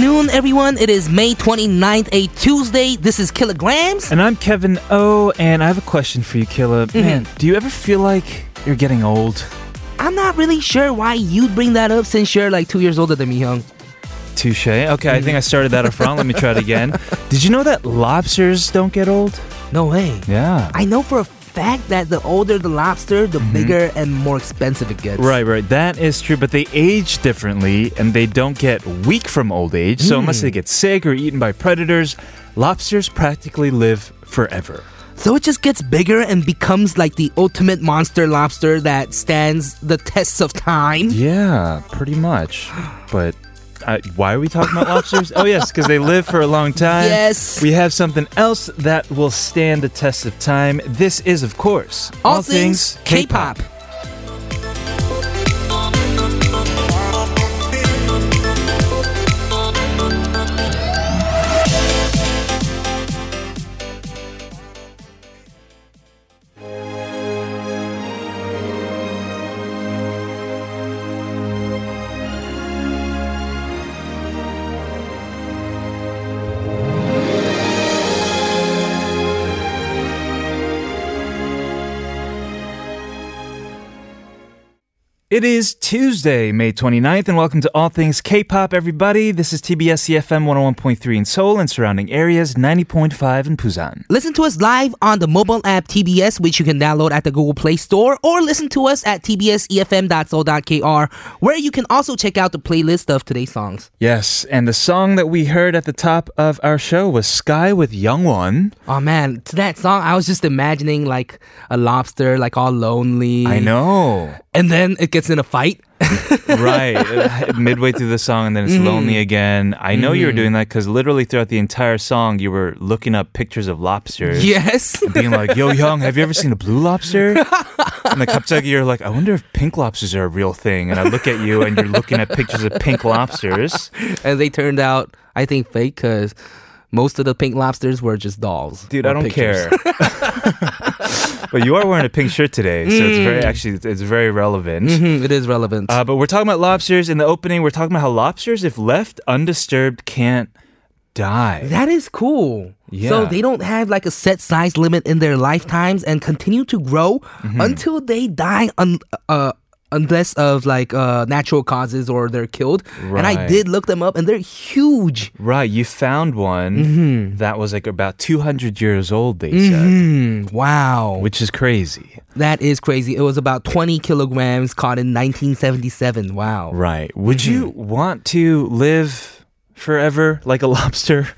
afternoon, everyone. It is May 29th, a Tuesday. This is Killagramz. And I'm Kevin O, and I have a question for you, Killa. Mm-hmm. Man, do you ever feel like you're getting old? I'm not really sure why you'd bring that up since you're like two years older than me, Young. Touche. Okay, I think I started that off wrong. Let me try it again. Did you know that lobsters don't get old? No way. Yeah. I know for a fact that the older the lobster, the mm-hmm. bigger and more expensive it gets. Right, right. That is true, but they age differently and they don't get weak from old age. So unless hmm. they get sick or eaten by predators, lobsters practically live forever. So it just gets bigger and becomes like the ultimate monster lobster that stands the tests of time. Yeah, pretty much. But uh, why are we talking about lobsters? Oh, yes, because they live for a long time. Yes. We have something else that will stand the test of time. This is, of course, All, things K-pop. It is Tuesday, May 29th, and welcome to All Things K-pop, everybody. This is TBS EFM 101.3 in Seoul and surrounding areas, 90.5 in Busan. Listen to us live on the mobile app TBS, which you can download at the Google Play Store, or listen to us at tbsefm.seoul.kr, where you can also check out the playlist of today's songs. Yes, and the song that we heard at the top of our show was Sky with Youngwon. Oh man, to that song, I was just imagining like a lobster, like all lonely. I know And then it gets in a fight. right. Uh, Midway through the song, and then it's lonely again. I know you were doing that because literally throughout the entire song, you were looking up pictures of lobsters. yes. Being like, yo, Young, have you ever seen a blue lobster? And then 갑자기 you're like, I wonder if pink lobsters are a real thing. And I look at you and you're looking at pictures of pink lobsters. and they turned out, I think, fake because most of the pink lobsters were just dolls. Dude, or I don't pictures. care. but you are wearing a pink shirt today, so it's very actually it's- very relevant. Mhm, it is relevant. Uh, but we're talking about lobsters in the opening. We're talking about how lobsters, if left undisturbed, can't die. That is cool. Yeah. So they don't have like a set size limit in their lifetimes and continue to grow Mm-hmm. until they die un- uh, unless of like uh, natural causes or they're killed. And I did look them up and they're huge. Right, you found one Mm-hmm. that was like about 200 years old, they said, Mm, wow. which is crazy. that is crazy. It was about 20 kilograms caught in 1977. Wow. Right. Would you Mm-hmm. want to live forever like a lobster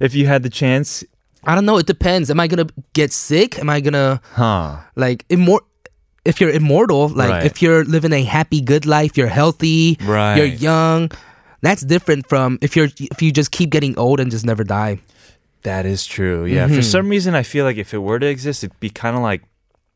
if you had the chance? I don't know. It depends. Am I going to get sick? Am I going to Huh. like immor- if you're immortal, like Right. if you're living a happy, good life, you're healthy, Right. you're young. That's different from if you're if you just keep getting old and just never die. That is true. Yeah. Mm-hmm. For some reason, I feel like if it were to exist, it'd be kind of like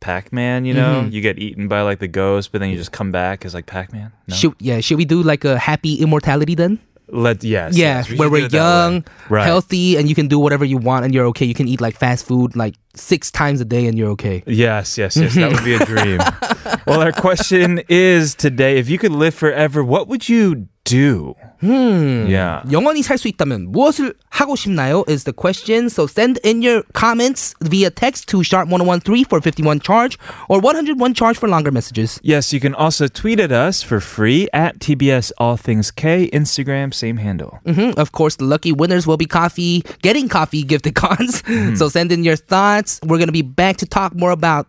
Pac Man, you know? Mm-hmm. You get eaten by like the ghost, but then you just come back as like Pac Man. No? Should yeah, should we do like a happy immortality then? Let, yes. yeah, yes, we where we're it that way. young, Right. healthy, and you can do whatever you want, and you're okay. You can eat like fast food like six times a day, and you're okay. Yes, yes, yes. That would be a dream. well, our question is today if you could live forever, what would you do? Hmm. Yeah. 영원히 살 수 있다면 무엇을 하고 싶나요? Is the question. So send in your comments via text to sharp 1013 for 51 charge or 101 charge for longer messages. Yes, you can also tweet at us for free at TBS All Things K, Instagram, same handle. hmm Of course, the lucky winners will be coffee, getting coffee gifted cons. So send in your thoughts. We're going to be back to talk more about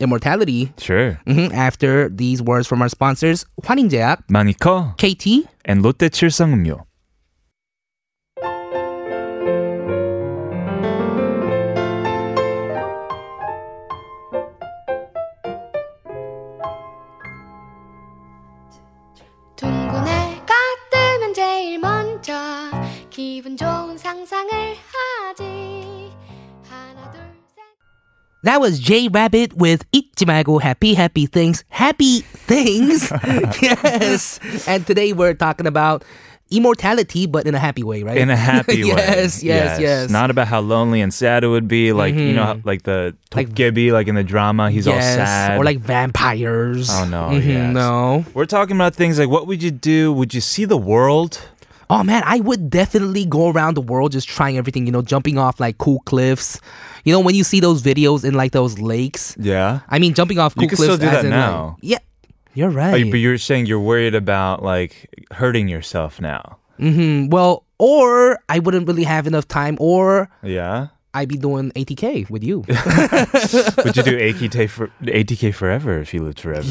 immortality Sure. mhm, after these words from our sponsors, 환인제약, 마니커 KT, and 롯데 칠성음료. 둥근 해가 뜨면 제일 먼저 기분 좋은 상상을 하지 하나 둘셋 That was Jay Rabbit with Ichimago Happy Happy Things. Happy Things. yes. And today we're talking about immortality, but in a happy way, right? In a happy yes, way. Yes, yes, yes. Not about how lonely and sad it would be. Like, mm-hmm. you know, mm-hmm. like the like Gibby, like in the drama, he's yes. all sad. Or like vampires. Oh, no. Mm-hmm, yes. No. We're talking about things like what would you do? Would you see the world? Oh man, I would definitely go around the world just trying everything, you know, jumping off like cool cliffs. You know, when you see those videos in like those lakes. Yeah. I mean, jumping off cool You can cliffs still do that in, now. Like, yeah. You're Oh, right. but you're saying you're worried about like hurting yourself now. Mm-hmm. Well, or I wouldn't really have enough time or Yeah. I'd be doing ATK with you. Would you do ATK for ATK forever if you lived forever?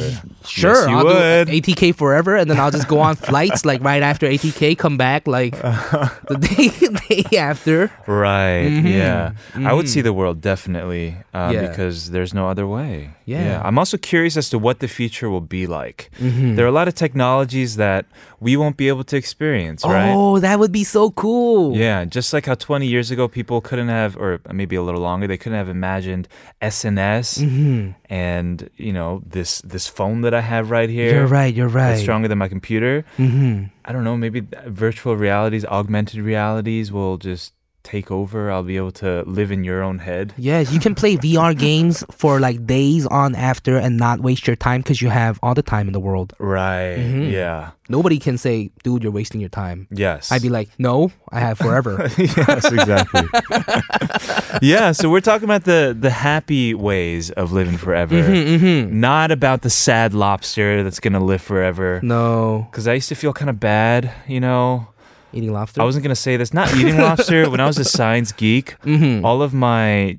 Sure, Yes, you I'll would. ATK forever, and then I'll just go on flights like right after ATK, come back like the day day after. Right. Mm-hmm. Yeah. I would see the world definitely uh, Yeah. because there's no other way. Yeah. I'm also curious as to what the future will be like. Mm-hmm. There are a lot of technologies that we won't be able to experience, right? Oh, that would be so cool. Yeah, just like how 20 years ago people couldn't have, or maybe a little longer, they couldn't have imagined SNS Mm-hmm. and you know this this phone that I have right here. You're right. You're right. That's stronger than my computer. Mm-hmm. I don't know. Maybe virtual realities, augmented realities will just take over. I'll be able to live in your own head. Yes, you can play VR games for like days on after and not waste your time because you have all the time in the world. Right. Mm-hmm. Yeah. Nobody can say, "Dude, you're wasting your time." Yes. I'd be like, "No, I have forever." yes, exactly. yeah, so we're talking about the the happy ways of living forever, Mm-hmm, not about the sad lobster that's gonna live forever. no, Because I used to feel kind of bad, you know. Eating lobster. I wasn't gonna say this. Not eating lobster. When I was a science geek, Mm-hmm. all of my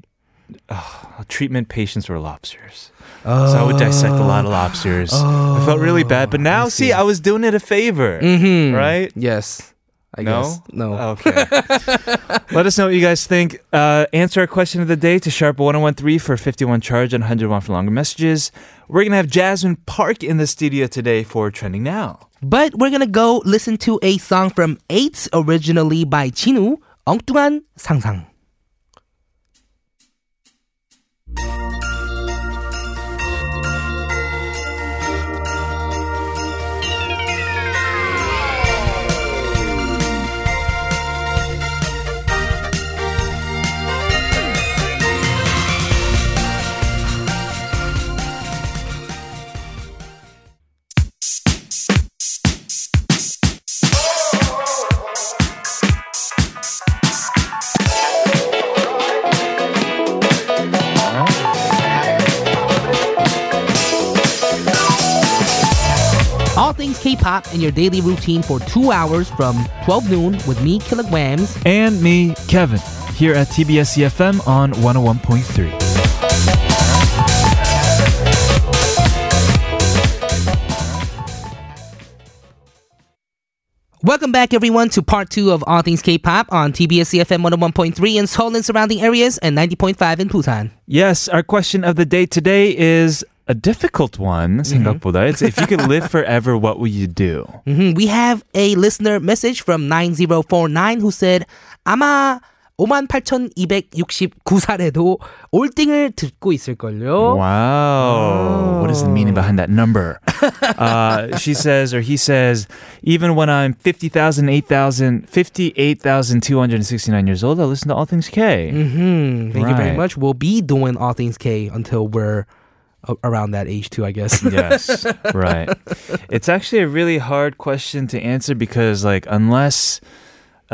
uh, treatment patients were lobsters. So I would dissect a lot of lobsters. I felt really bad, but now see. I was doing it a favor, Mm-hmm. right? Yes. I No? guess. No. Okay. Let us know what you guys think. Uh, answer our question of the day to Sharp 1013 for 51 charge and 101 for longer messages. We're going to have Jasmine Park in the studio today for Trending Now. But we're gonna go listen to a song from 8 originally by Jinu, 엉뚱한 상상. K-pop in your daily routine for two hours from 12 noon with me, Killagramz. And me, Kevin, here at TBS EFM on 101.3. Welcome back, everyone, to part two of All Things K-pop on TBS EFM 101.3 in Seoul and surrounding areas and 90.5 in Busan. Yes, our question of the day today is a difficult one, 생각보다. It's if you could live forever, what would you do? Mhm. We have a listener message from 9049 who said, 아마 58,269살에도 올딩을 듣고 있을걸요. Wow. What is the meaning behind that number? uh, she says, or he says, even when I'm 50,000, 8,000, 58,269 years old, I listen to All Things K. hmm Thank you very Right. much. We'll be doing All Things K until we're a- around that age too, I guess. yes, right. It's actually a really hard question to answer because, like, unless.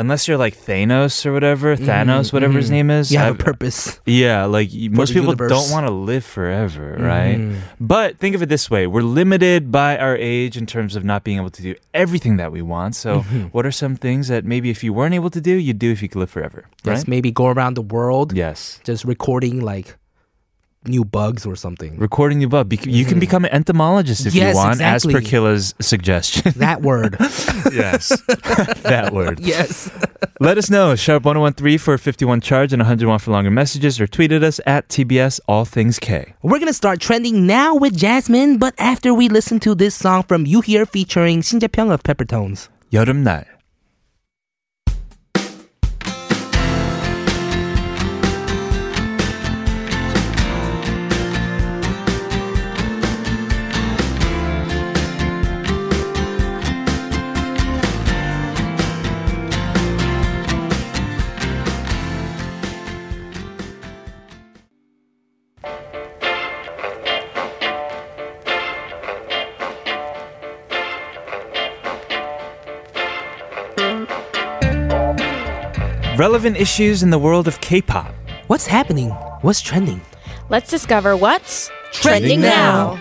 Unless you're like Thanos or whatever, mm-hmm, Thanos, whatever his mm-hmm. name is. you have a I've- purpose. Yeah, like y- most people universe. don't want to live forever, mm-hmm. right? But think of it this way we're limited by our age in terms of not being able to do everything that we want. So, what are some things that maybe if you weren't able to do, you'd do if you could live forever? Yes, Right? maybe go around the world Yes. just recording like new bugs or something. Recording you up. Bec- You can become an entomologist if Yes, you want, as per exactly. Killa's suggestion. that word. yes. that word. yes. Let us know. Sharp 1013 for 51 charge and 101 for longer messages or tweet at us at TBS All Things K. We're gonna start trending now with Jasmine, but after we listen to this song from You Here featuring Shin Jae-pyong of Peppertones. 여름날. Relevant issues in the world of K-pop. What's happening? What's trending? Let's discover what's Trending now.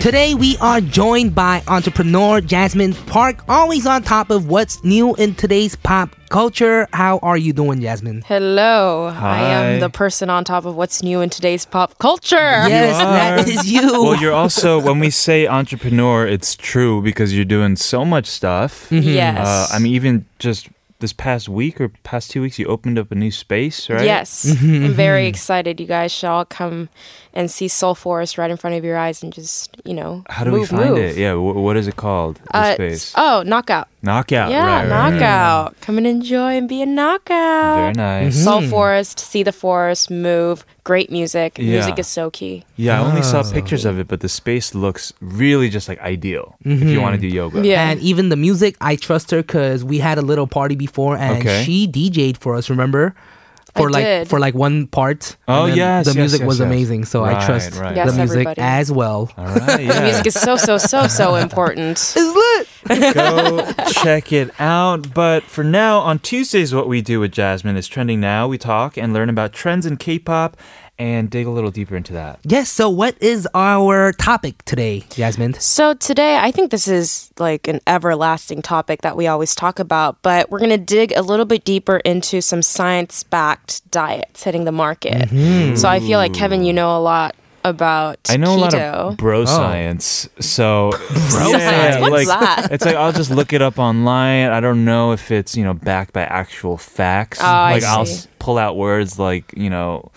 Today we are joined by entrepreneur Jasmine Park, always on top of what's new in today's pop culture. How are you doing, Jasmine? Hello. Hi. I am the person on top of what's new in today's pop culture. Yes, that are. is you. Well, you're also when we say entrepreneur, it's true because you're doing so much stuff. Yes. Uh, I mean, even just this past week or past two weeks, you opened up a new space, right? Yes. Mm-hmm, I'm very excited. You guys shall all come and see Seoul Forest right in front of your eyes and just, you know, How do move, we find move. it? Yeah. wh- what is it called? The Uh, space. oh, knockout. Knockout. yeah, right, right, right. knockout. Come and enjoy and be a knockout. Very nice. Seoul Forest, see the forest, move. Great music. Music is so key. Yeah, I only saw Oh. pictures of it, but the space looks really just like ideal if you want to do yoga. Yeah. And even the music, I trust her because we had a little party before, and Okay. she DJ'd for us. Remember? For I like did. for like one part. Oh, and then yes, the yes, music yes, was yes. amazing. So I trust right. Yes, the music everybody. as well. All right, The music is so, so, so, so important. It's lit. Go check it out. But for now, on Tuesdays, what we do with Jasmine is trending now. We talk and learn about trends in K-pop and dig a little deeper into that. Yes. So what is our topic today, Jasmine? So today, I think this is like an everlasting topic that we always talk about, but we're going to dig a little bit deeper into some science-backed diets hitting the market. Mm-hmm. So I feel like Kevin, you know a lot about I know keto. a lot of bro oh. science, so Bro science? What's like, that? It's like I'll just look it up online. I don't know if it's you know backed by actual facts. Oh, I like I'll s- pull out words like you know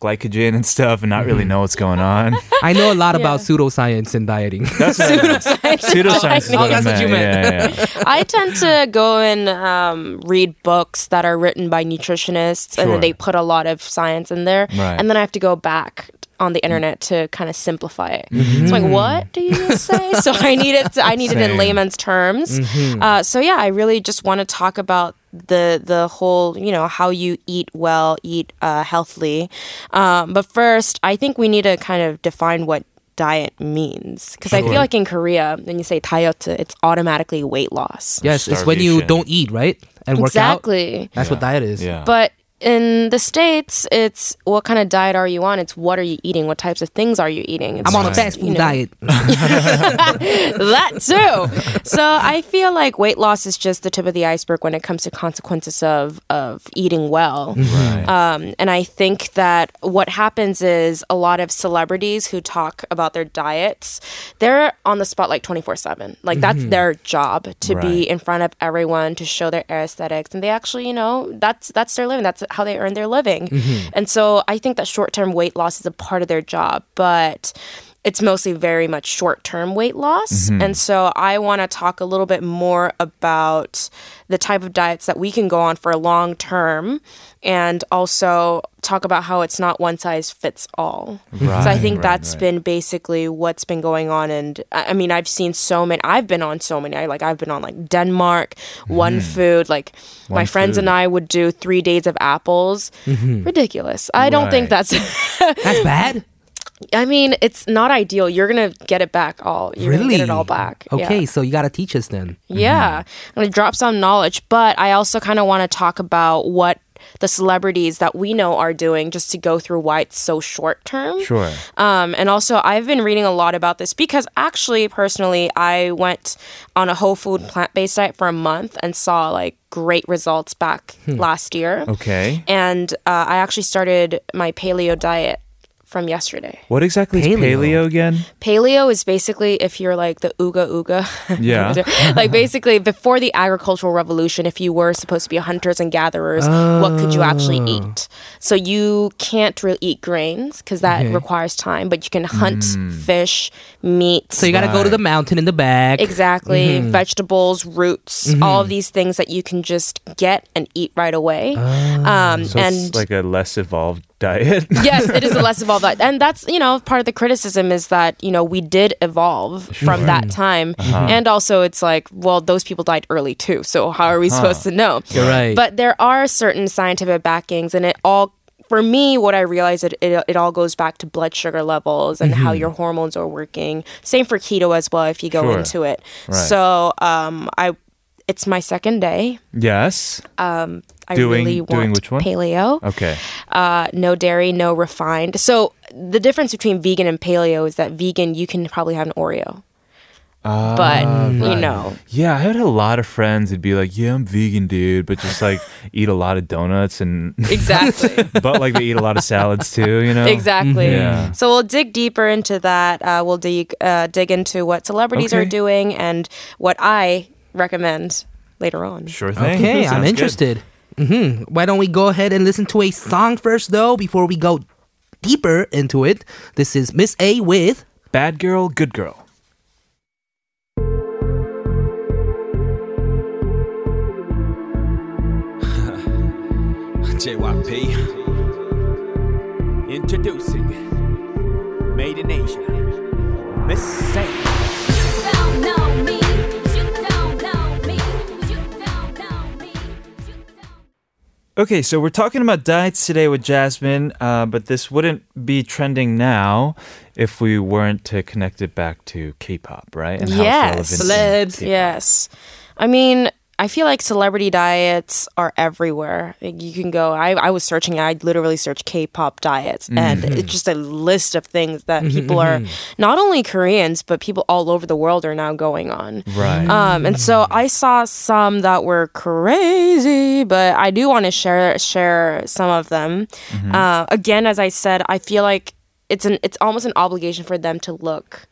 glycogen and stuff, and not really know what's going on. I know a lot Yeah. about pseudoscience and dieting. That's pseudoscience. Pseudoscience is Oh, what that's I what you meant. meant. Yeah, yeah, yeah. I tend to go and um, read books that are written by nutritionists, and then they put a lot of science in there, Right. and then I have to go back on the internet to kind of simplify it. Mm-hmm. It's like, what do you say? so I need it. To, I need it in layman's terms. Uh, so yeah, I really just want to talk about the the whole you know how you eat well, eat uh, healthily. Um, but first, I think we need to kind of define what diet means because I feel like in Korea when you say diet, it's automatically weight loss. yes, it's when you don't eat, right? And work out. Exactly. That's what diet is. Yeah. But in the states, it's what kind of diet are you on? It's what are you eating? What types of things are you eating? It's I'm on a just, fast you food know, diet. that too. so I feel like weight loss is just the tip of the iceberg when it comes to consequences of of eating well. Right. Um, and I think that what happens is a lot of celebrities who talk about their diets, they're on the spotlight 24 7. Like, that's their job to Right. be in front of everyone, to show their aesthetics. And they actually, you know, that's, that's their living. That's how they earn their living. Mm-hmm. And so I think that short term weight loss is a part of their job. But it's mostly very much short term weight loss. Mm-hmm. And so I want to talk a little bit more about the type of diets that we can go on for a long term and also talk about how it's not one size fits all. so I think right, that's right. been basically what's been going on. And I mean, I've seen so many, I've been on so many. I like, I've been on like Denmark, mm-hmm. One Food, like my One friends and I would do three days of apples. Mm-hmm. Ridiculous. I don't think that's. That's bad. I mean, it's not ideal. You're gonna get it back all. You're really? gonna get it all back. Okay, Yeah. so you got to teach us then. Yeah. I'm gonna drop some knowledge, but I also kind of want to talk about what the celebrities that we know are doing just to go through why it's so short term. Sure. Um, and also, I've been reading a lot about this because actually, personally, I went on a whole food plant based diet for a month and saw like great results back last year. Okay. And uh, I actually started my paleo diet from yesterday. What exactly is Paleo. paleo again? Paleo is basically if you're like the ooga ooga. Yeah. like basically before the agricultural revolution, if you were supposed to be hunters and gatherers, what could you actually eat? So you can't really eat grains because that Okay. requires time, but you can hunt fish, meat. So you got to go to the mountain in the back. Exactly. Mm-hmm. Vegetables, roots, all of these things that you can just get and eat right away. Ah. um, So and it's like a less evolved diet. yes, it is a less evolved diet. And that's, you know, part of the criticism is that, you know, we did evolve from that time. And also it's like, well, those people died early too. So how are we supposed to know? You're right. But there are certain scientific backings and it all for me, what I realized it, it it all goes back to blood sugar levels and Mm-hmm. how your hormones are working. Same for keto as well. If you go Sure. into it, Right. so um, I it's my second day. Yes. Um, I Doing- really doing want which one? paleo. Okay. Uh, no dairy, no refined. So the difference between vegan and paleo is that vegan you can probably have an Oreo, but you know, Yeah, I had a lot of friends who'd be like, "Yeah, I'm vegan, dude," but just like eat a lot of donuts and exactly. but like they eat a lot of salads too, you know. Exactly. Yeah. So we'll dig deeper into that. Uh, we'll dig uh, dig into what celebrities are doing and what I recommend later on. Sure thing. Okay, I'm good. Interested. hmm Why don't we go ahead and listen to a song first, though, before we go deeper into it? This is Miss A with Bad girl, good girl. JYP. Introducing Made in Asia. Miss Say. Okay, so we're talking about diets today with Jasmine, uh, but this wouldn't be trending now if we weren't to connect it back to K-pop, right? And yes, K-pop yes. I mean, I feel like celebrity diets are everywhere. Like, You can go. I, I was searching. I literally searched K-pop diets, and Mm-hmm. it's just a list of things that people are not only Koreans but people all over the world are now going on. Right. Um, and so I saw some that were crazy, but I do want to share share some of them. Mm-hmm. Uh, again, as I said, I feel like it's an it's almost an obligation for them to look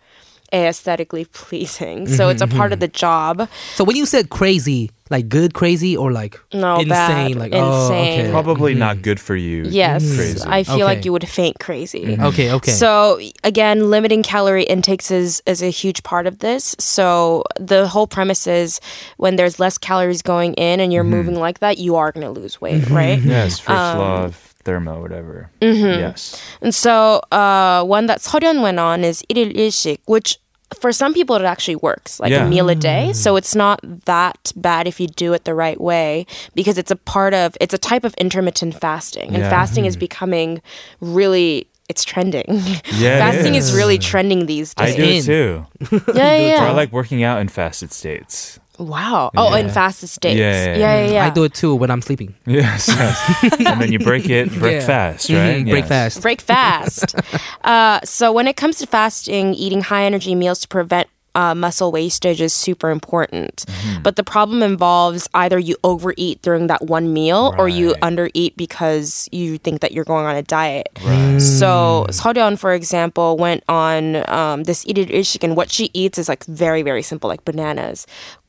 aesthetically pleasing. So it's a mm-hmm, part Mm-hmm. of the job. So when you said crazy, like good crazy or like No, insane, bad, like oh, insane. okay, Probably not mm-hmm. good for you. Yes, Crazy. I feel Okay. like you would faint crazy. Mm-hmm. okay, okay. So again, limiting calorie intakes is is a huge part of this. So the whole premise is when there's less calories going in and you're moving like that, you are going to lose weight, right? Yes, first Um, law of thermo, whatever. Mm-hmm. Yes. And so uh, one that Seolhyun went on is 1일 1식, which for some people it actually works like yeah. a meal a day mm. so it's not that bad if you do it the right way because it's a part of it's a type of intermittent fasting and yeah. fasting is mm. becoming really it's trending. Yeah, fasting is. is. really trending these days. I do too. yeah, yeah. I like working out in fasted states. Wow. Oh, yeah. and fastest dates. Yeah yeah, yeah yeah yeah, I do it too when I'm sleeping. Yes. yes. and then you break it, break fast, mm-hmm. right? Mm-hmm. Yes. Break fast. Break fast. uh, so when it comes to fasting, eating high energy meals to prevent uh, muscle wastage is super important. Mm-hmm. But the problem involves either you overeat during that one meal right. or you undereat because you think that you're going on a diet. Right. Mm. So Seolhyun, for example, went on um, this diet it and what she eats is like very, very simple, like bananas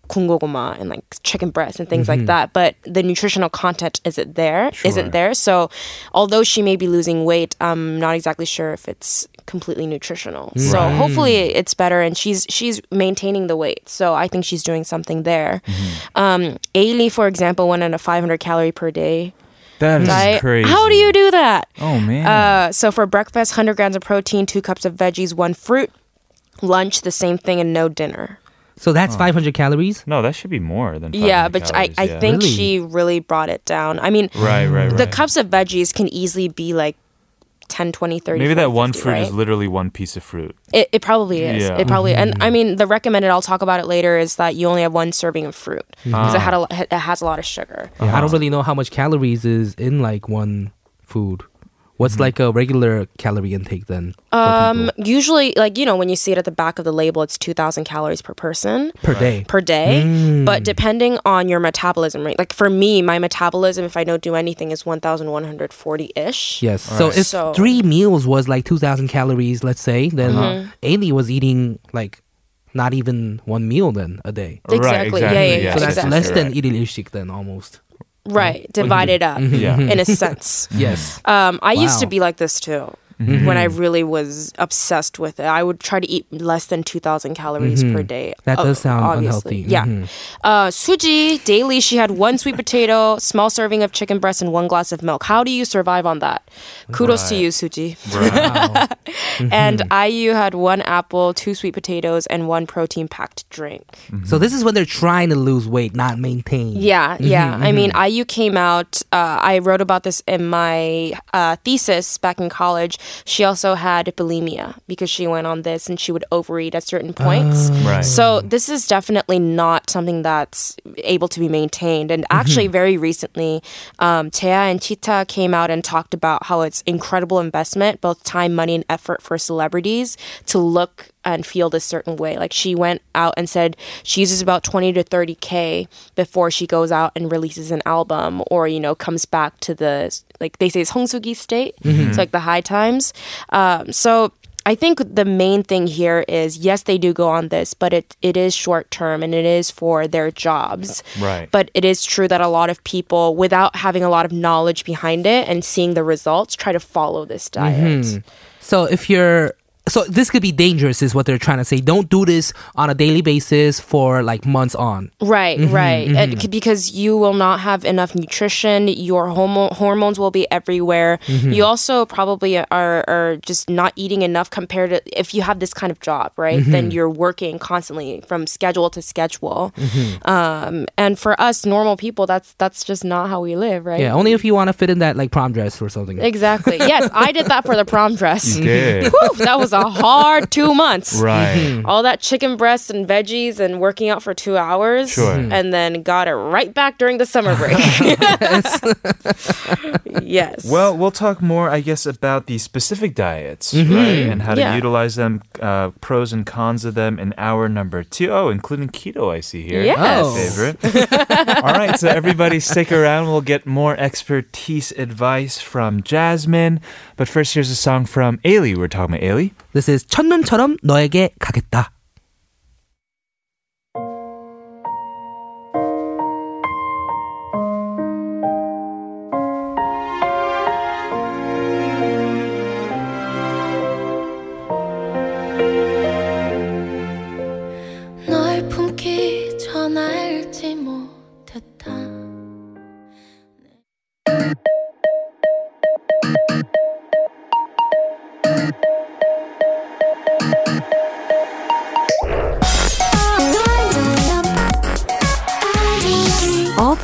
Kungoguma and like chicken breast and things like that, but the nutritional content isn't there, Sure. not there. So, although she may be losing weight, I'm not exactly sure if it's completely nutritional. So hopefully it's better, and she's she's maintaining the weight. So I think she's doing something there. Um, Ailee, for example, went on a 500 calorie per day That is crazy. How do you do that? Oh man. Uh, so for breakfast, 100 grams of protein, two cups of veggies, one fruit. Lunch, the same thing, and no dinner. So that's 500 calories. no, that should be more than. Yeah, but I, calories, I yeah. think Really? she really brought it down. I mean, Right, right, right. the cups of veggies can easily be like 10, 20, 30. Maybe 40, that one 50, fruit right? is literally one piece of fruit. It, it probably is. Yeah. It probably, and mm-hmm. I mean, the recommended. I'll talk about it later. Is that you only have one serving of fruit because it ah. had a, lo- it has a lot of sugar. Yeah, I don't ah. really know how much calories is in like one food. What's mm-hmm. like a regular calorie intake then? Um, usually, like you know, when you see it at the back of the label, it's two thousand calories per person per day. Per day, mm. but depending on your metabolism rate. Like for me, my metabolism, if I don't do anything, is one thousand one hundred forty ish. Yes. All so right. if so, three meals was like two thousand calories, let's say, then mm was eating like not even one meal then a day. Exactly. Exactly. Yeah, yeah, yeah. So that's exactly. less than eating then almost. Right, divided mm-hmm. up Yeah. in a mm-hmm. sense. Yes. Um, I used to be like this too. When I really was obsessed with it. I would try to eat less than 2,000 calories per day. That Uh, does sound obviously. unhealthy. Yeah. Mhm. Uh, Suzy, daily, she had one sweet potato, small serving of chicken breast, and one glass of milk. How do you survive on that? Kudos to you, Suzy. Right. And IU had one apple, two sweet potatoes, and one protein packed drink. So this is when they're trying to lose weight, not maintain. Yeah, yeah. I mean, IU came out. Uh, I wrote about this in my uh, thesis back in college. She also had bulimia because she went on this and she would overeat at certain points. Right. So this is definitely not something that's able to be maintained. And actually, very recently, um, Tea and Chita came out and talked about how it's incredible investment, both time, money, and effort for celebrities to look and feel this certain way. Like she went out and said she uses about 20 to 30k before she goes out and releases an album or you know comes back to the like they say it's Hongsugi state. Mm-hmm. It's like the high times. Um, so I think the main thing here is yes, they do go on this, but it it is short term and it is for their jobs. Uh, right. But it is true that a lot of people, without having a lot of knowledge behind it and seeing the results, try to follow this diet. Mm-hmm. So if you're so this could be dangerous is what they're trying to say. Don't do this on a daily basis for like months on. Right, mm-hmm, right. And mm-hmm. c- because you will not have enough nutrition, your homo- hormones will be everywhere. Mm-hmm. You also probably are, are just not eating enough compared to if you have this kind of job, right? Then you're working constantly from schedule to schedule. Um, and for us normal people, that's that's just not how we live, right? Yeah, only if you want to fit in that like prom dress or something. Exactly. Yes, I did that for the prom dress. You did. Whew, that was a hard two months. right. Mm-hmm. all that chicken breast and veggies and working out for two hours Sure. Mm-hmm. and then got it right back during the summer break yes Well, we'll talk more, I guess, about the specific diets, mm-hmm. right, and how to Yeah. utilize them, uh, pros and cons of them in hour number two. Oh, including keto, I see here. Yes. Oh. favorite. All right, so everybody stick around. We'll get more expertise advice from Jasmine. But first, here's a song from Ailee. We're talking about Ailee. This is 첫눈처럼 너에게 가겠다.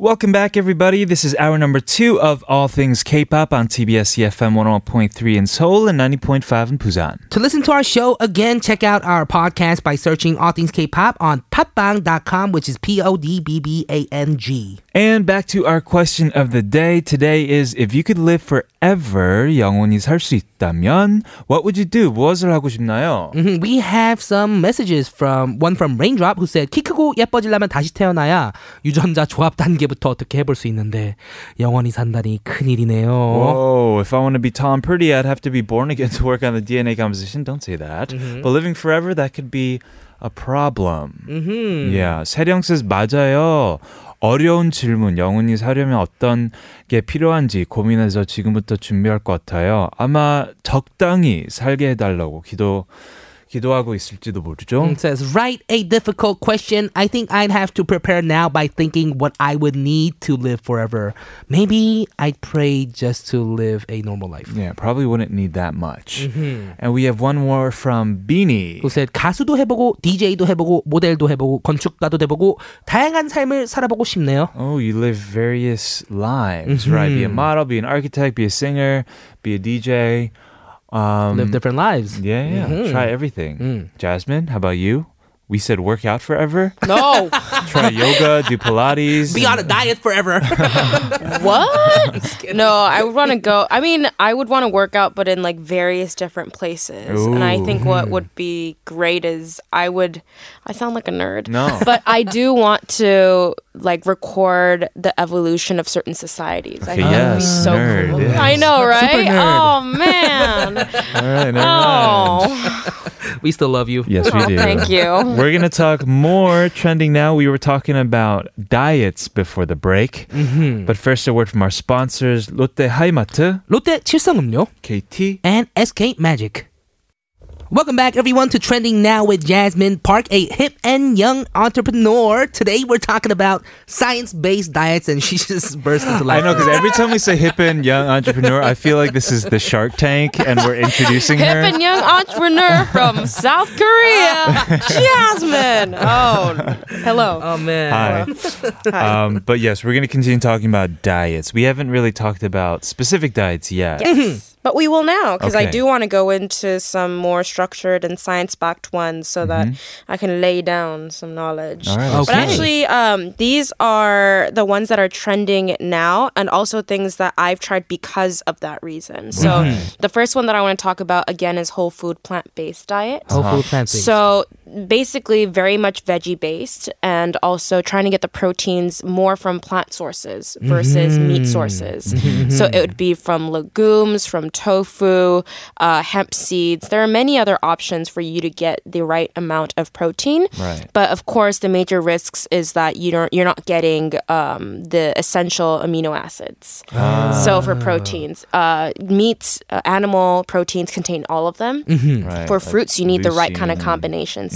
Welcome back, everybody. This is hour number two of All Things K-Pop on TBS EFM 101.3 in Seoul and 90.5 in Busan. To listen to our show again, check out our podcast by searching All Things K-Pop on podbbang.com, which is P-O-D-B-B-A-N-G. And back to our question of the day. Today is, if you could live forever, 영원히 살 수 있다면, what would you do? 무엇을 하고 싶나요? Mm-hmm. We have some messages from, one from Raindrop who said, 키 크고 예뻐지려면 다시 태어나야 유전자 조합 단계 부터 어떻게 해볼 수 있는데 영원히 산다니 큰일이네요. Whoa, if I want to be and pretty, I'd have to be born again to work on the DNA composition. Don't say that. But living forever, that could be a problem. Mhm. Yeah. 세령 says 맞아요. 어려운 질문, 영원히 사려면 어떤 게 필요한지 고민해서 지금부터 준비할 것 같아요. 아마 적당히 살게 해달라고 기도, 기도하고 있을지도 모르죠. It says, write a difficult question. I think I'd have to prepare now by thinking what I would need to live forever. Maybe I'd pray just to live a normal life. Yeah, probably wouldn't need that much. And we have one more from Beanie. who said 가수도 해보고 DJ도 해보고 모델도 해보고 건축가도 돼보고 다양한 삶을 살아보고 싶네요. Oh, you live various lives, right? Be a model, be an architect, be a singer, be a DJ. Um, Live different lives. Yeah, yeah. Mhm. Try everything. Mm. Jasmine, how about you? We said work out forever. No. Try yoga, do Pilates. Be on a diet forever. what? no, I would want to go. I mean, I would want to work out, but in like various different places. And I think what would be great is I would. I sound like a nerd. No. But I do want to like record the evolution of certain societies. I Okay, think that would be yes, so nerd, cool. yes. I know, right? nerd. Oh man. All right, oh. all right. we still love you. Yes, we do. Thank you. We're going to talk more trending now. We were talking about diets before the break. Mm-hmm. But first, a word from our sponsors Lotte Himart, Lotte 칠성음료, KT, and SK Magic. Welcome back, everyone, to Trending Now with Jasmine Park, a hip and young entrepreneur. Today, we're talking about science-based diets, and she just burst into laughter. I know, because every time we say hip and young entrepreneur, I feel like this is the Shark Tank and we're introducing Hip her. Hip and young entrepreneur from South Korea, Jasmine. Oh, hello. Oh man. Hi. Um, but yes, we're going to continue talking about diets. We haven't really talked about specific diets yet. Yes. But we will now because I do want to go into some more structured and science backed ones so that I can lay down some knowledge. Mm-hmm. All right, let's But actually, um, these are the ones that are trending now and also things that I've tried because of that reason. So the first one that I want to talk about again is whole food plant based diet. Whole food plant-based. So basically, very much veggie based, and also trying to get the proteins more from plant sources versus meat sources. So it would be from legumes, from tofu, uh, hemp seeds. There are many other options for you to get the right amount of protein. Right. But of course, the major risks is that you don't you're not getting um, the essential amino acids. So for proteins, uh, meats, uh, animal proteins contain all of them Right. for fruits you need the right kind of leucine.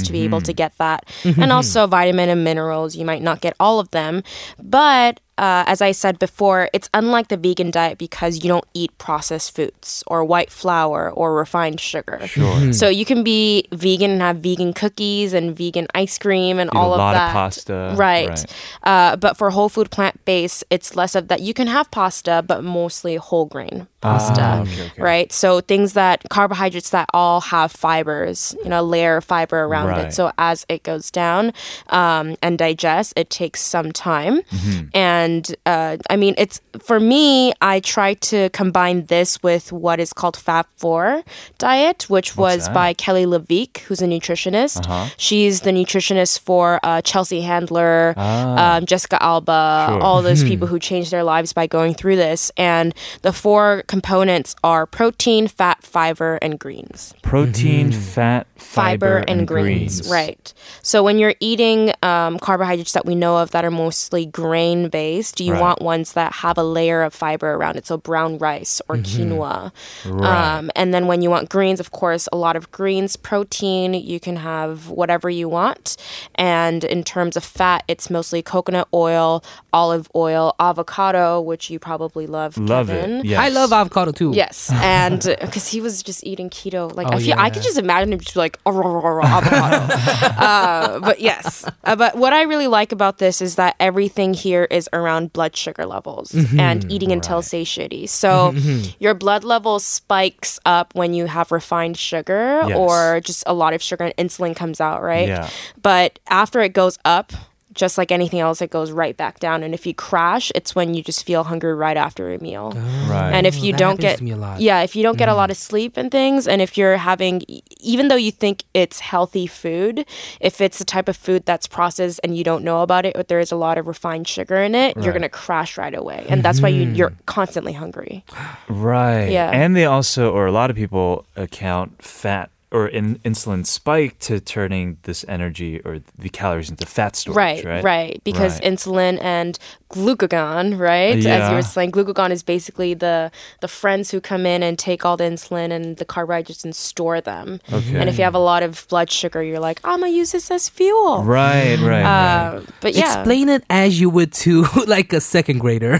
Combinations to be able to get that and also vitamin and minerals you might not get all of them but uh, as I said before, it's unlike the vegan diet because you don't eat processed foods or white flour or refined sugar. Sure. So you can be vegan and have vegan cookies and vegan ice cream and Eat all a of lot that. of pasta. Right. Uh, but for whole food plant based, it's less of that. You can have pasta, but mostly whole grain pasta. Ah, okay, okay. Right. So things that carbohydrates that all have fibers, you know, a layer of fiber around Right. it. So as it goes down um, and digests, it takes some time. Mm-hmm. And uh, I mean, it's for me, I try to combine this with what is called Fab 4 diet, which was that? Uh-huh. by Kelly LeVeque, who's a nutritionist. She's the nutritionist for uh, Chelsea Handler, um, Jessica Alba, Ah. Sure. all those people who changed their lives by going through this. And the four components are protein, fat, fiber, and greens. Protein, fat, Fiber, and, greens. Right. So when you're eating um, carbohydrates that we know of that are mostly grain based, you Right. want ones that have a layer of fiber around it. So brown rice or quinoa. Right. Um, and then when you want greens, of course, a lot of greens, protein, you can have whatever you want. And in terms of fat, it's mostly coconut oil, olive oil, avocado, which you probably love. Love Kevin. it. Yes. I love avocado too. Yes, and because he was just eating keto, like Oh, I feel, I could just imagine him just be like "Oh, avocado. uh, but yes, uh, but what I really like about this is that everything here is around blood sugar levels Mm-hmm. and eating until satiety. So your blood level spikes up when you have refined sugar Yes. or just a lot of sugar, and insulin comes out, right? Yeah. But after it goes up. Just like anything else, it goes right back down. And if you crash, it's when you just feel hungry right after a meal. Oh. Right. And if you that don't get to me a lot. yeah, if you don't get a mm. lot of sleep and things, and if you're having, even though you think it's healthy food, if it's the type of food that's processed and you don't know about it, but there is a lot of refined sugar in it, you're gonna crash right away, and that's why you, mm-hmm. you're constantly hungry. Right. Yeah. And they also, or a lot of people account fat or in, insulin spike to turning this energy or the calories into fat storage. Right, Right. right, because Right. insulin and glucagon, right? As you were saying, glucagon is basically the the friends who come in and take all the insulin and the carbohydrates and store them. Okay. And if you have a lot of blood sugar, you're like, I'm gonna use this as fuel. Right, right, right. Uh, but yeah, Explain it as you would to like a second grader.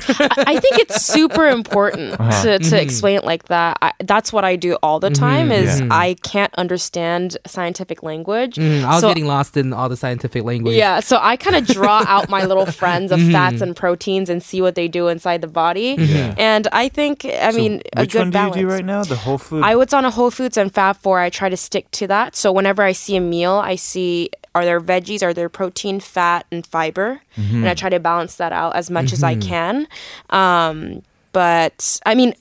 I think it's super important Uh-huh. to, to Mm-hmm. explain it like that. I, that's what I do all the time. Is Yeah. I can't understand scientific language. Mm, I was so, getting lost in all the scientific language. yeah, so I kind of draw out my little friends of Mm-hmm. fats and proteins and see what they do inside the body. And I think, I So mean, a which good one do balance. you do right now? The whole food. I was on a Whole Foods and Fab Four. I try to stick to that. So whenever I see a meal, I see are there veggies, are there protein, fat, and fiber, and I try to balance that out as much as I can. Um, but I mean,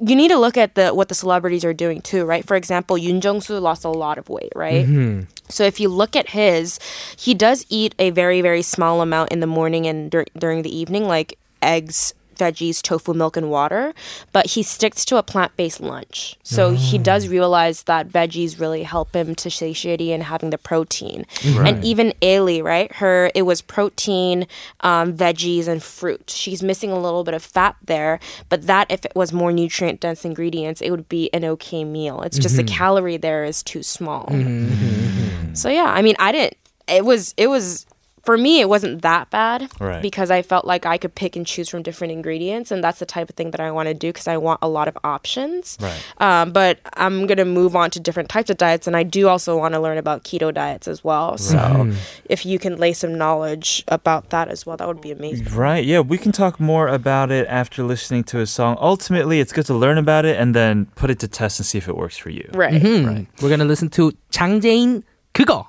you need to look at the what the celebrities are doing too, right? For example, Yoon Jong Soo lost a lot of weight, right? Mm-hmm. So if you look at his, he does eat a very very small amount in the morning and dur- during the evening, like eggs, veggies, tofu, milk, and water. But he sticks to a plant based lunch. So he mm. does realize that veggies really help him to satiety and having the protein. And even Ailee, right? Her it was protein, um, veggies, and fruit. She's missing a little bit of fat there, but that if it was more nutrient dense ingredients, it would be an okay meal. It's just the mm-hmm. calorie there is too small. Mm-hmm. Mm-hmm. So yeah, I mean, I didn't. It was it was for me. It wasn't that bad Right. because I felt like I could pick and choose from different ingredients, and that's the type of thing that I want to do because I want a lot of options. Right. Um, but I'm gonna move on to different types of diets, and I do also want to learn about keto diets as well. So if you can lay some knowledge about that as well, that would be amazing. Right. Yeah, we can talk more about it after listening to a song. Ultimately, it's good to learn about it and then put it to test and see if it works for you. Right. Hmm. We're gonna listen to 장재인 그거.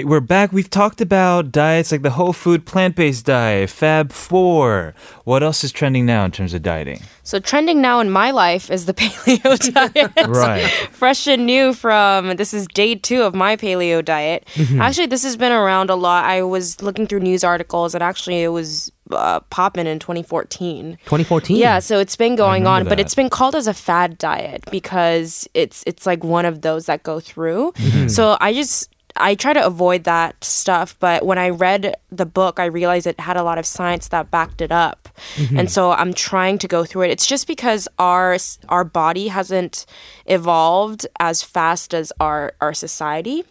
right, we're back. We've talked about diets like the whole food plant based diet, Fab 4. What else is trending now in terms of dieting? So trending now in my life is the paleo diet. Right. Fresh and new from this is day two of my paleo diet. Mm-hmm. Actually, this has been around a lot. I was looking through news articles, and actually, it was uh, popping in 2014. 2014. Yeah, so it's been going on, remember but it's been called as a fad diet because it's it's like one of those that go through. Mm-hmm. So I just I try to avoid that stuff, but when I read the book, I realized it had a lot of science that backed it up. Mm-hmm. And so I'm trying to go through it. It's just because our our body hasn't evolved as fast as our our society.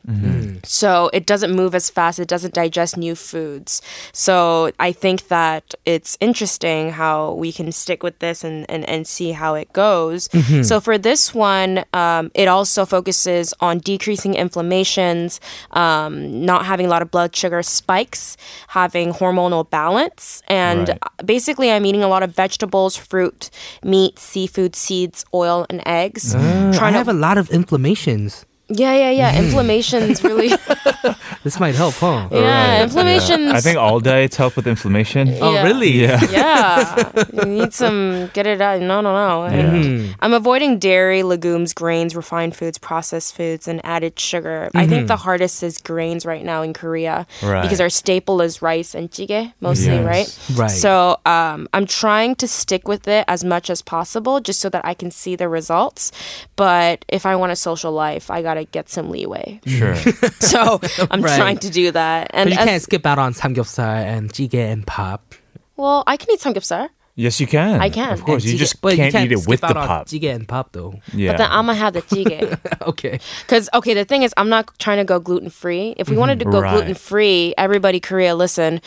So it doesn't move as fast, it doesn't digest new foods. So I think that it's interesting how we can stick with this and, and, and see how it goes. So for this one, um, it also focuses on decreasing inflammations, um, not having a lot of blood sugar spikes, having hormonal balance, and Right. basically I'm eating a lot of vegetables, fruit, meat, seafood, seeds, oil, and eggs. I Trying have to, a lot of inflammations. Yeah, yeah, yeah. Inflammations really. This might help, huh? Yeah, inflammations. I think all diets help with inflammation. Oh, really? Yeah. yeah, you need some get it out. No, no, no. Yeah. I'm avoiding dairy, legumes, grains, refined foods, processed foods, and added sugar. I think the hardest is grains right now in Korea Right. because our staple is rice and jjigae mostly, Yes. right? Right. So um, I'm trying to stick with it as much as possible, just so that I can see the results. But if I want a social life, I gotta get some leeway. Sure. So I'm Right. trying to do that. But And you as- can't skip out on samgyeopsal and jjigae and pop. well, I can eat samgyeopsal. yes, you can. I can. Of course. And You jjigae- just but can't, you eat it with skip the out on pop. Jjigae and pop though. Yeah. But then I'm gonna have the jjigae. okay. Because okay, the thing is, I'm not trying to go gluten free. If we wanted to go Right. gluten free, everybody Korea, listen,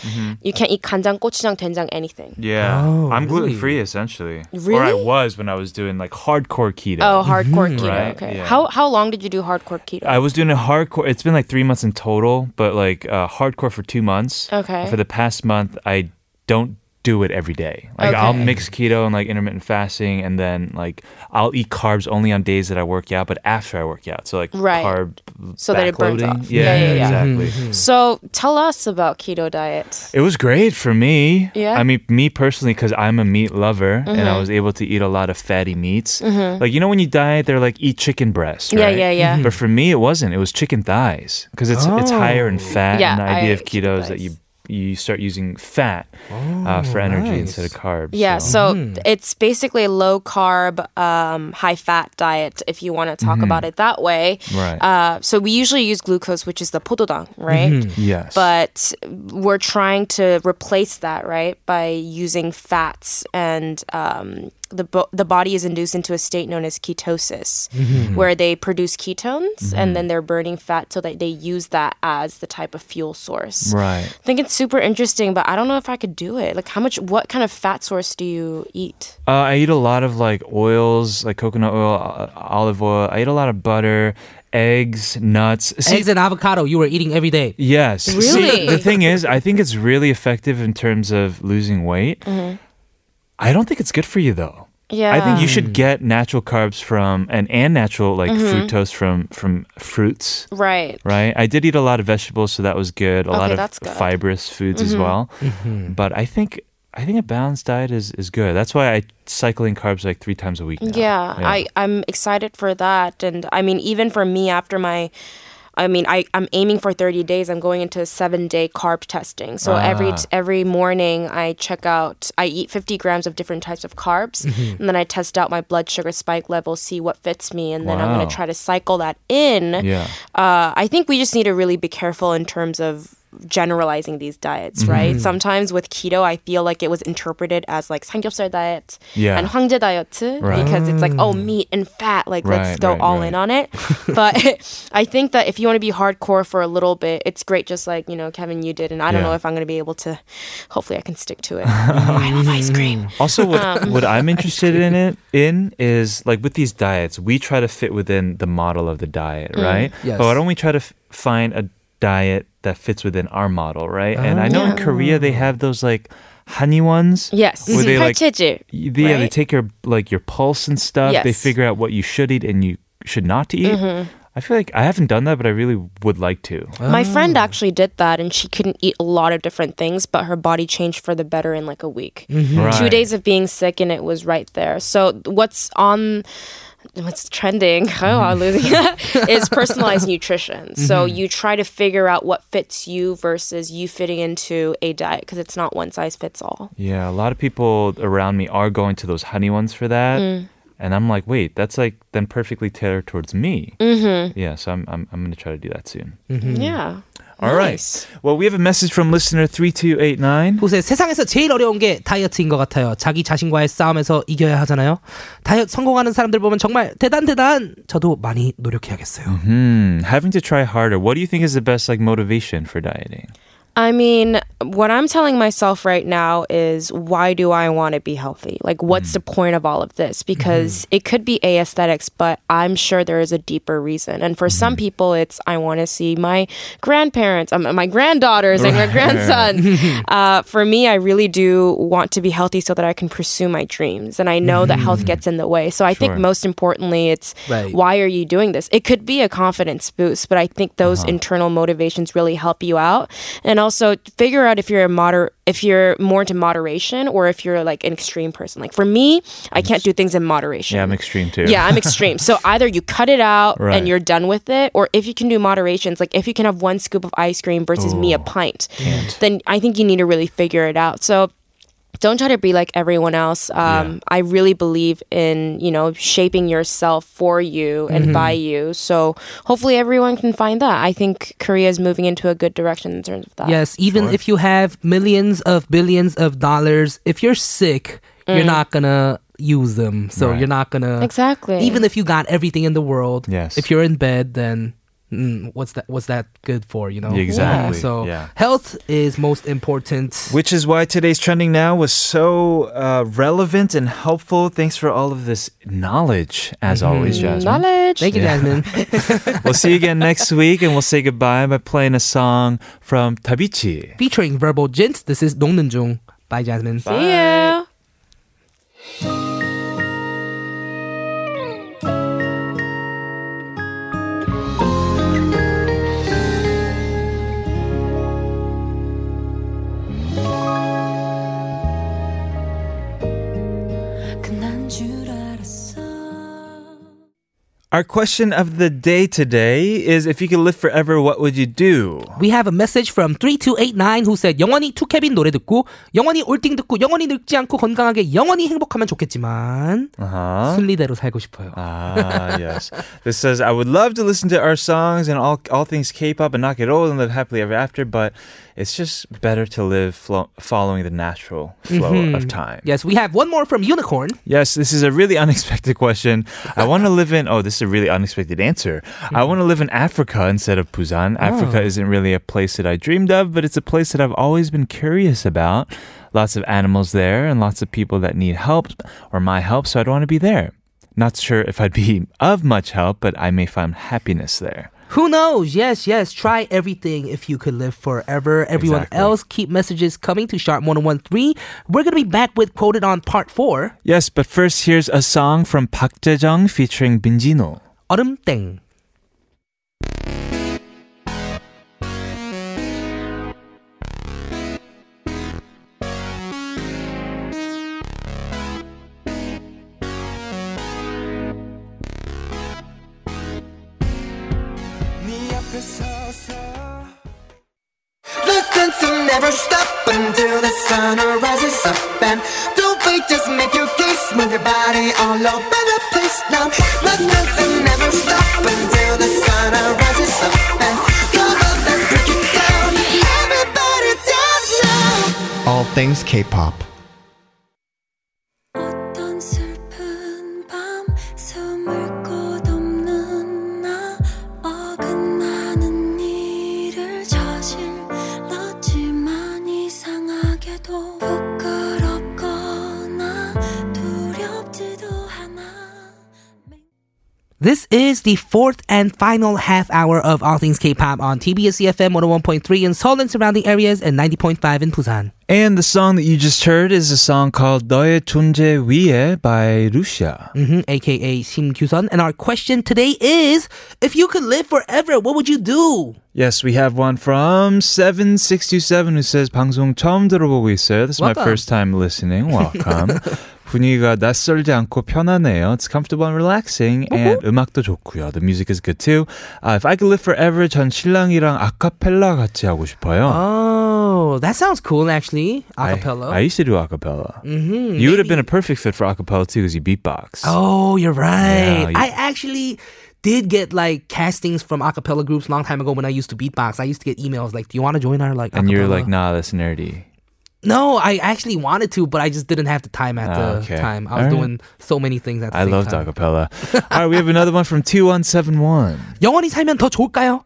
you can't eat 간장, 고추장, 된장, anything. Yeah. Oh, I'm really? gluten free essentially. Or I Really? was when I was doing like hardcore keto. Oh, hardcore keto. Right, Okay. yeah. How how long did you do hardcore keto? I was doing a hardcore. It's been like three months in total, but like uh, hardcore for two months. Okay. For the past month, I don't do it every day. Like I'll mix keto and like intermittent fasting, and then like I'll eat carbs only on days that I work out, but after I work out. So like Right. carb So that it burns backloading. off. Yeah, Yeah, yeah, yeah. exactly. Mm-hmm, mm-hmm. so tell us about keto diet. It was great for me. Yeah? I mean, me personally, because I'm a meat lover and Mm-hmm. I was able to eat a lot of fatty meats. Mm-hmm. Like, you know, when you diet, they're like, eat chicken breasts. Yeah, right? yeah, yeah. But for me, it wasn't. It was chicken thighs because it's, it's oh. higher in fat. Yeah, and the idea I of ate keto is that you thighs. You start using fat uh, for energy nice. instead of carbs. Yeah, so. so it's basically a low carb, um, high fat diet if you want to talk about it that way. Right. Uh, so we usually use glucose, which is the pododang, right? yes. but we're trying to replace that right by using fats and um, the bo- the body is induced into a state known as ketosis, Mm-hmm. where they produce ketones and then they're burning fat so that they use that as the type of fuel source. Right. I think it's super interesting, but I don't know if I could do it. Like, how much? What kind of fat source do you eat? Uh, I eat a lot of like oils, like coconut oil, uh, olive oil. I eat a lot of butter, eggs, nuts. See, Eggs and avocado you were eating every day. Yes. See, Really? the thing is, I think it's really effective in terms of losing weight. Mm-hmm. I don't think it's good for you though. Yeah, I think you should get natural carbs from and and natural like Mm-hmm. fructose from from fruits. right. Right. I did eat a lot of vegetables, so that was good. A lot Okay, of that's good. Mm-hmm. fibrous foods as well. But I think I think a balanced diet is is good. That's why I cycle in carbs like three times a week. now. Yeah, I I'm excited for that, and I mean, even for me after my. I mean, I, I'm aiming for 30 days. I'm going into seven day carb testing. So every Ah. every morning, I check out. I eat 50 grams of different types of carbs, and then I test out my blood sugar spike level, see what fits me, and then I'm going to try to cycle that in. Yeah. Uh, I think we just need to really be careful in terms of generalizing these diets, right? Mm-hmm. Sometimes with keto, I feel like it was interpreted as like samgyeopsal diet yeah. and hwangjae diet right. because it's like oh mm. meat and fat, like right, let's go right, all in on it. but I think that if you want to be hardcore for a little bit, it's great. Just like you know, Kevin, you did, and I don't yeah. know if I'm going to be able to. Hopefully, I can stick to it. I love ice cream. Also, what, um, what I'm interested in it in is like with these diets, we try to fit within the model of the diet, mm. right? Yes. But why don't we try to f- find a diet that fits within our model, right? Oh. And I know yeah. in oh. Korea they have those like honey ones. Yes. Where they like, right? yeah, they take your like your pulse and stuff. Yes. They figure out what you should eat and you should not eat. Mm-hmm. I feel like I haven't done that, but I really would like to. My oh. friend actually did that, and she couldn't eat a lot of different things, but her body changed for the better in like a week. Mm-hmm. Right. Two days of being sick, and it was right there. So what's on What's trending? Oh, I'm losing. is personalized nutrition. So you try to figure out what fits you versus you fitting into a diet because it's not one size fits all. Yeah, a lot of people around me are going to those honey ones for that. Mm. And I'm like, wait, that's like then perfectly tailored towards me. Mm-hmm. Yeah, so I'm, I'm, I'm going to try to do that soon. Yeah. All right. Nice. Well, we have a message from listener 3289. 보세요. 세상에서 제일 어려운 게 다이어트인 것 같아요. 자기 자신과의 싸움에서 이겨야 하잖아요. 다이어트 성공하는 사람들 보면 정말 대단 대단. 저도 많이 노력해야겠어요. Hmm, having to try harder. What do you think is the best like motivation for dieting? I mean, what I'm telling myself right now is why do I want to be healthy? Like, what's mm-hmm. the point of all of this? Mm-hmm. Because it could be aesthetics, but I'm sure there is a deeper reason. And for some mm-hmm. people, it's I want to see my grandparents, um, my granddaughters, and my grandson. uh, for me, I really do want to be healthy so that I can pursue my dreams. And I know that health gets in the way. So I Sure. think most importantly, it's Right. why are you doing this? It could be a confidence boost, but I think those uh-huh. internal motivations really help you out. And also figure out if you're a moder if you're more into moderation or if you're like an extreme person. Like for me, I can't do things in moderation. Yeah, I'm extreme too. Yeah, I'm extreme. So either you cut it out Right. and you're done with it, or if you can do moderations, like if you can have one scoop of ice cream versus me a pint, then I think you need to really figure it out. So don't try to be like everyone else. Um, I really believe in you know shaping yourself for you and Mm-hmm. by you. So hopefully everyone can find that. I think Korea is moving into a good direction in terms of that. Yes, even if you have millions of billions of dollars, if you're sick, you're not gonna use them. So Right. you're not gonna Exactly. Even if you got everything in the world, Yes. if you're in bed, then mm, what's that what's that good for you know exactly yeah. so yeah. health is most important which is why today's trending now was so uh, relevant and helpful thanks for all of this knowledge as mm-hmm. always Jasmine knowledge thank you yeah. Jasmine we'll see you again next week and we'll say goodbye by playing a song from Tabichi featuring Verbal Jint this is Dongneunjung bye Jasmine bye. see ya Our question of the day today is if you could live forever, what would you do? We have a message from 3289 who said 영원히 투케빈 노래 듣고 영원히 올띵 듣고 영원히 늙지 않고 건강하게 영원히 행복하면 좋겠지만 Uh-huh. 순리대로 살고 싶어요. Ah, yes. This says, I would love to listen to our songs and all, all things K-pop and not get old and live happily ever after, but it's just better to live flo- following the natural flow Mm-hmm. of time. Yes, we have one more from Unicorn. Yes, this is a really unexpected question. I want to live in, oh, this is a really unexpected answer. I want to live in Africa instead of Busan. Africa isn't really a place that I dreamed of, but it's a place that I've always been curious about. Lots of animals there and lots of people that need help or my help, so I'd want to be there. Not sure if I'd be of much help, but I may find happiness there. Who knows? Yes, yes. Try everything if you could live forever. Everyone exactly. else, keep messages coming to Sharp1013. We're going to be back with Quoted on Part 4. Yes, but first, here's a song from Park Jae featuring Beenzino. 얼음땡. Listen to never stop until the sun rises up and don't wait, just make your case, move your body all over the place now. Never stop until the sun up and come on, let's break it down. Everybody dance now. All things K-pop. This is the fourth and final half hour of All Things K-pop on TBS EFM 101.3 in Seoul and surrounding areas and 90.5 in Busan. And the song that you just heard is a song called 너의 존재 위에 by Lucia. hmm aka Sim Kyusun. And our question today is, if you could live forever, what would you do? Yes, we have one from 7627 who says 방송 처음 들어보고 있어요. This is my Welcome. first time listening. Welcome. 분위기가 낯설지 않고 편하네요. It's comfortable and relaxing and 음악도 좋고요. The music is good too. Uh, if I could live forever, 전 신랑이랑 아카펠라 같이 하고 싶어요. Oh, that sounds cool actually. I- Acapella. I, used to do acapella. mm-hmm, You would have been a perfect fit for acapella too because you beatbox. Oh, you're right. Yeah, you- I actually did get like castings from acapella groups a long time ago when I used to beatbox. I used to get emails like, "Do you want to join our like?" and you're acapella?" like, nah, that's nerdy. No, I actually wanted to, but I just didn't have the time at Ah, the okay. time. I was Alright. doing so many things at the I same loved time. acapella. All right, we have another one from 2171. 영원히 살면 더 좋을까요?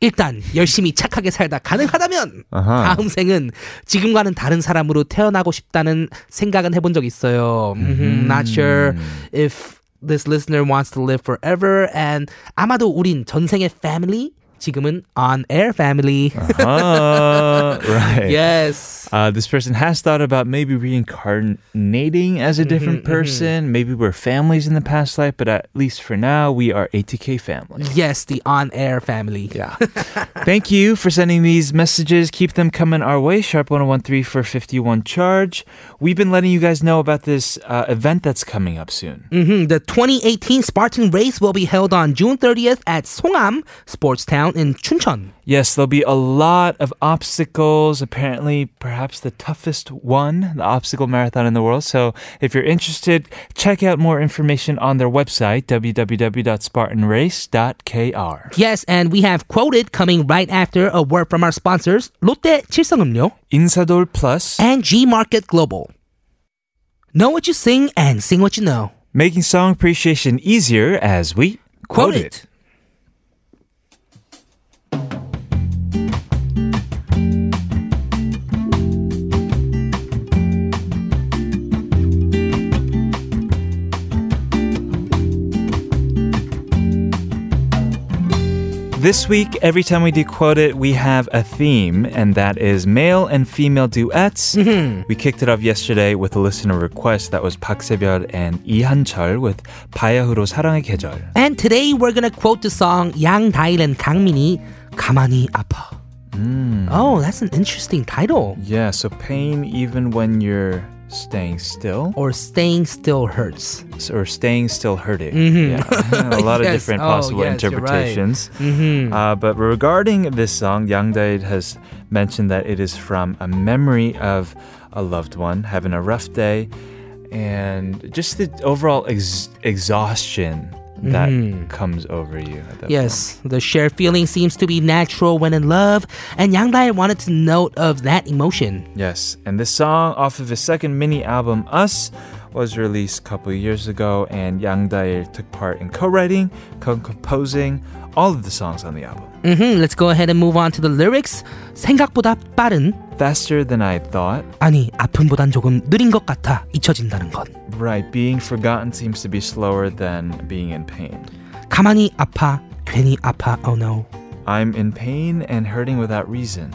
일단 열심히 착하게 살다 가능하다면 아하. 다음 생은 지금과는 다른 사람으로 태어나고 싶다는 생각은 해본 적 있어요. Mhm, Not sure if this listener wants to live forever and 아마도 우린 전생의 family 지금은 on air family. Uh, right. yes. Uh, this person has thought about maybe reincarnating as a different person. Maybe we're families in the past life, but at least for now, we are ATK family. Yes, the on air family. Yeah. Thank you for sending these messages. Keep them coming our way. Sharp 1013 for 51 charge. We've been letting you guys know about this uh, event that's coming up soon. Mhm, The 2018 Spartan Race will be held on June 30th at Songam Sports Town in Chuncheon. Yes, there'll be a lot of obstacles, apparently, perhaps the toughest one, the obstacle marathon in the world. So if you're interested, check out more information on their website, www.spartanrace.kr. Yes, and we have quoted coming right after a word from our sponsors, Lotte Chilsungumyo, Insadol Plus, and G Market Global. Know what you sing and sing what you know. Making song appreciation easier as we quote, quote it. it. This week, every time we do Quote It, we have a theme, and that is male and female duets. Mm-hmm. We kicked it off yesterday with a listener request that was Park Sebyeol and Lee Han-chul with 바야흐로 사랑의 계절. And today we're gonna quote the song Yang Dae-il and Kang Minhee, 가만히 아파. Mm. Oh, that's an interesting title. Yeah, so pain even when you're staying still Or staying still hurts. or staying still hurting. Yeah. a lot of Yes. different Oh, possible yes, you're right. interpretations. Mm-hmm. Uh, but regarding this song, Yang Dae has mentioned that it is from a memory of a loved one having a rough day and just the overall ex- exhaustion that mm-hmm. comes over you. At that Yes, the shared feeling seems to be natural when in love, and Yang Dae wanted to note of that emotion. Yes, and this song off of his second mini album, Us, was released a couple of years ago, and Yang Dae took part in co-writing, co-composing all of the songs on the album. hmm let's go ahead and move on to the lyrics. 생각보다 빠른 Faster than I thought. 아니 아픔보단 조금 느린 것 같아 잊혀진다는 것. Right, being forgotten seems to be slower than being in pain. 가만히 아파 괜히 아파 oh no. I'm in pain and hurting without reason.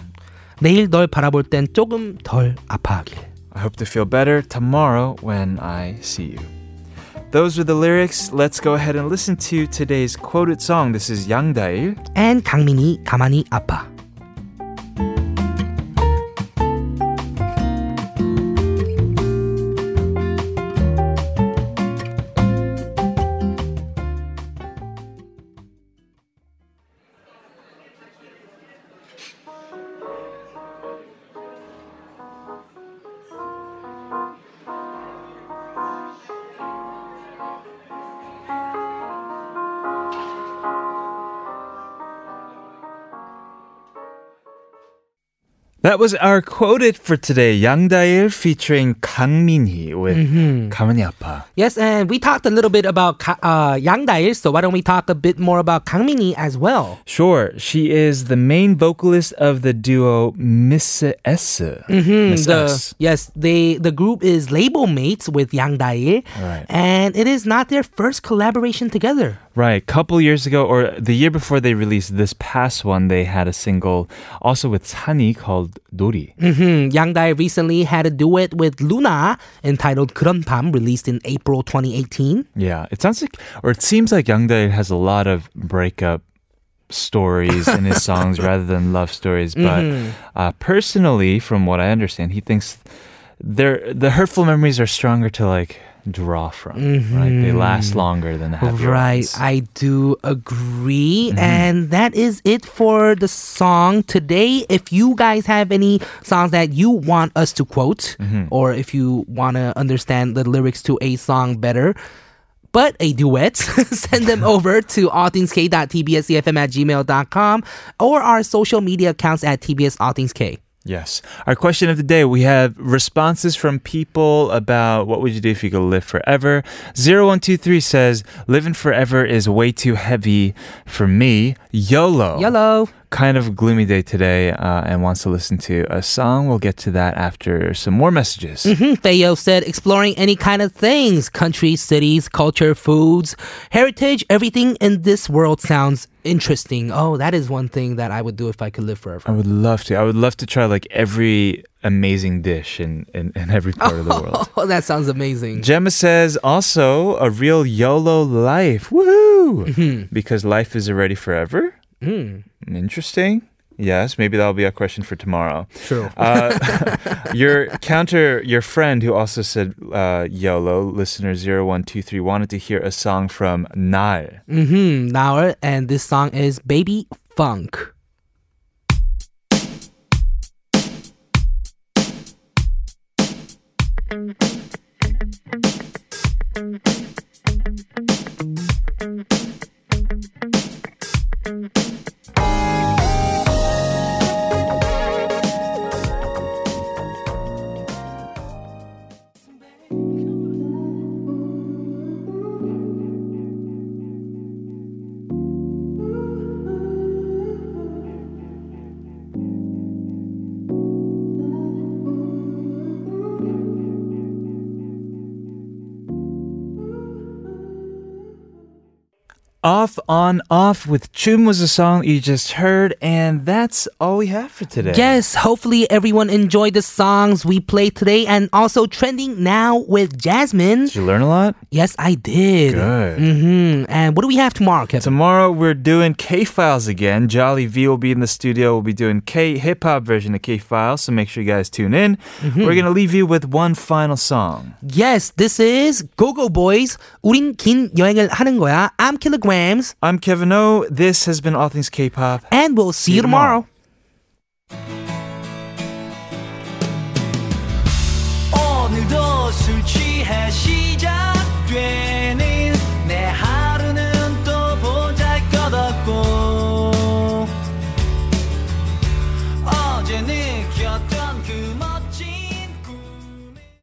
내일 널 바라볼 땐 조금 덜 아파하길. I hope to feel better tomorrow when I see you. Those are the lyrics. Let's go ahead and listen to today's quoted song. This is Yang Dae-il and 강민이 가만히 아파. That was our quoted for today. Yang Dail featuring Kang Min-hee with 가만히 아파. Yes, and we talked a little bit about Ka- uh, Yang Dae, so why don't we talk a bit more about Kang Min-hee as well? Sure, she is the main vocalist of the duo Miss S. Miss The, S. yes, they the group is label mates with Yang Dae, Right. and it is not their first collaboration together. Right, couple years ago, or the year before they released this past one, they had a single also with Sunny called Dori. Hmm, Yang Dae recently had a duet with Luna entitled 그런 밤, released in April 2018. Yeah, it sounds like, or it seems like Young Dae has a lot of breakup stories in his songs rather than love stories. But uh, personally, from what I understand, he thinks they're, the hurtful memories are stronger to like draw from. Right, they last longer than the happy Right, ones. I do agree. Mm-hmm. And that is it for the song today. If you guys have any songs that you want us to quote, Mm-hmm. or if you want to understand the lyrics to a song better, but a duet, send them over to allthingsk.tbsefm at gmail.com or our social media accounts at tbs allthingsk. Yes. Our question of the day, we have responses from people about what would you do if you could live forever. 0123 says, living forever is way too heavy for me. YOLO. Yellow. Kind of gloomy day today uh, and wants to listen to a song. We'll get to that after some more messages. Theo said exploring any kind of things countries, cities, culture, foods, heritage, everything in this world sounds interesting. Oh, that is one thing that I would do if I could live forever. I would love to. I would love to try like every amazing dish in, in, in every part of the world. Oh, that sounds amazing. Gemma says also a real YOLO life. Woohoo! Because life is already forever. Mm, Interesting. Yes, maybe that'll be a question for tomorrow. true. Uh, your counter, your friend who also said uh, YOLO, listener 0123, wanted to hear a song from Nal. Mm-hmm. Now, and this song is Baby Funk. Off on Off with Chum was the song you just heard, and that's all we have for today. Yes, hopefully everyone enjoyed the songs we played today and also trending now with Jasmine. Did you learn a lot? Yes, I did. Good. Mm-hmm. And what do we have tomorrow, Kevin? Tomorrow we're doing K Files again. Jolly V will be in the studio. We'll be doing K hip hop version of K Files, so make sure you guys tune in. Mm-hmm. We're going to leave you with one final song. Yes, this is Go Go Boys. 우린 긴 여행을 하는 거야. I'm Killagramz. I'm Kevin O. This has been All Things K-Pop. And we'll see, see you tomorrow. tomorrow.